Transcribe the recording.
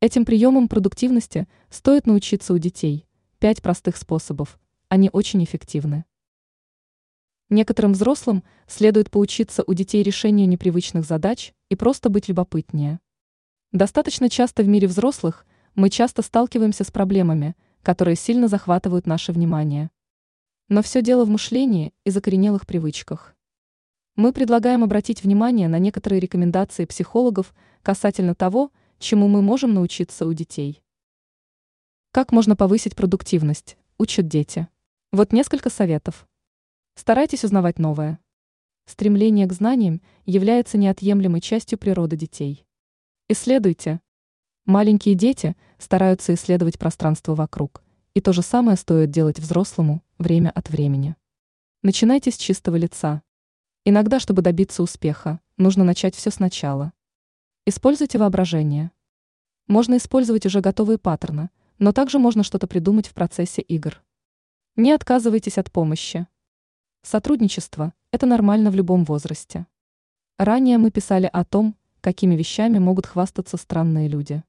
Этим приемам продуктивности стоит научиться у детей. Пять простых способов. Они очень эффективны. Некоторым взрослым следует поучиться у детей решению непривычных задач и просто быть любопытнее. Достаточно часто в мире взрослых мы часто сталкиваемся с проблемами, которые сильно захватывают наше внимание. Но все дело в мышлении и закоренелых привычках. Мы предлагаем обратить внимание на некоторые рекомендации психологов касательно того, чему мы можем научиться у детей. Как можно повысить продуктивность, учат дети. Вот несколько советов. Старайтесь узнавать новое. Стремление к знаниям является неотъемлемой частью природы детей. Исследуйте. Маленькие дети стараются исследовать пространство вокруг, и то же самое стоит делать взрослому время от времени. Начинайте с чистого лица. Иногда, чтобы добиться успеха, нужно начать все сначала. Используйте воображение. Можно использовать уже готовые паттерны, но также можно что-то придумать в процессе игр. Не отказывайтесь от помощи. Сотрудничество – это нормально в любом возрасте. Ранее мы писали о том, какими вещами могут хвастаться странные люди.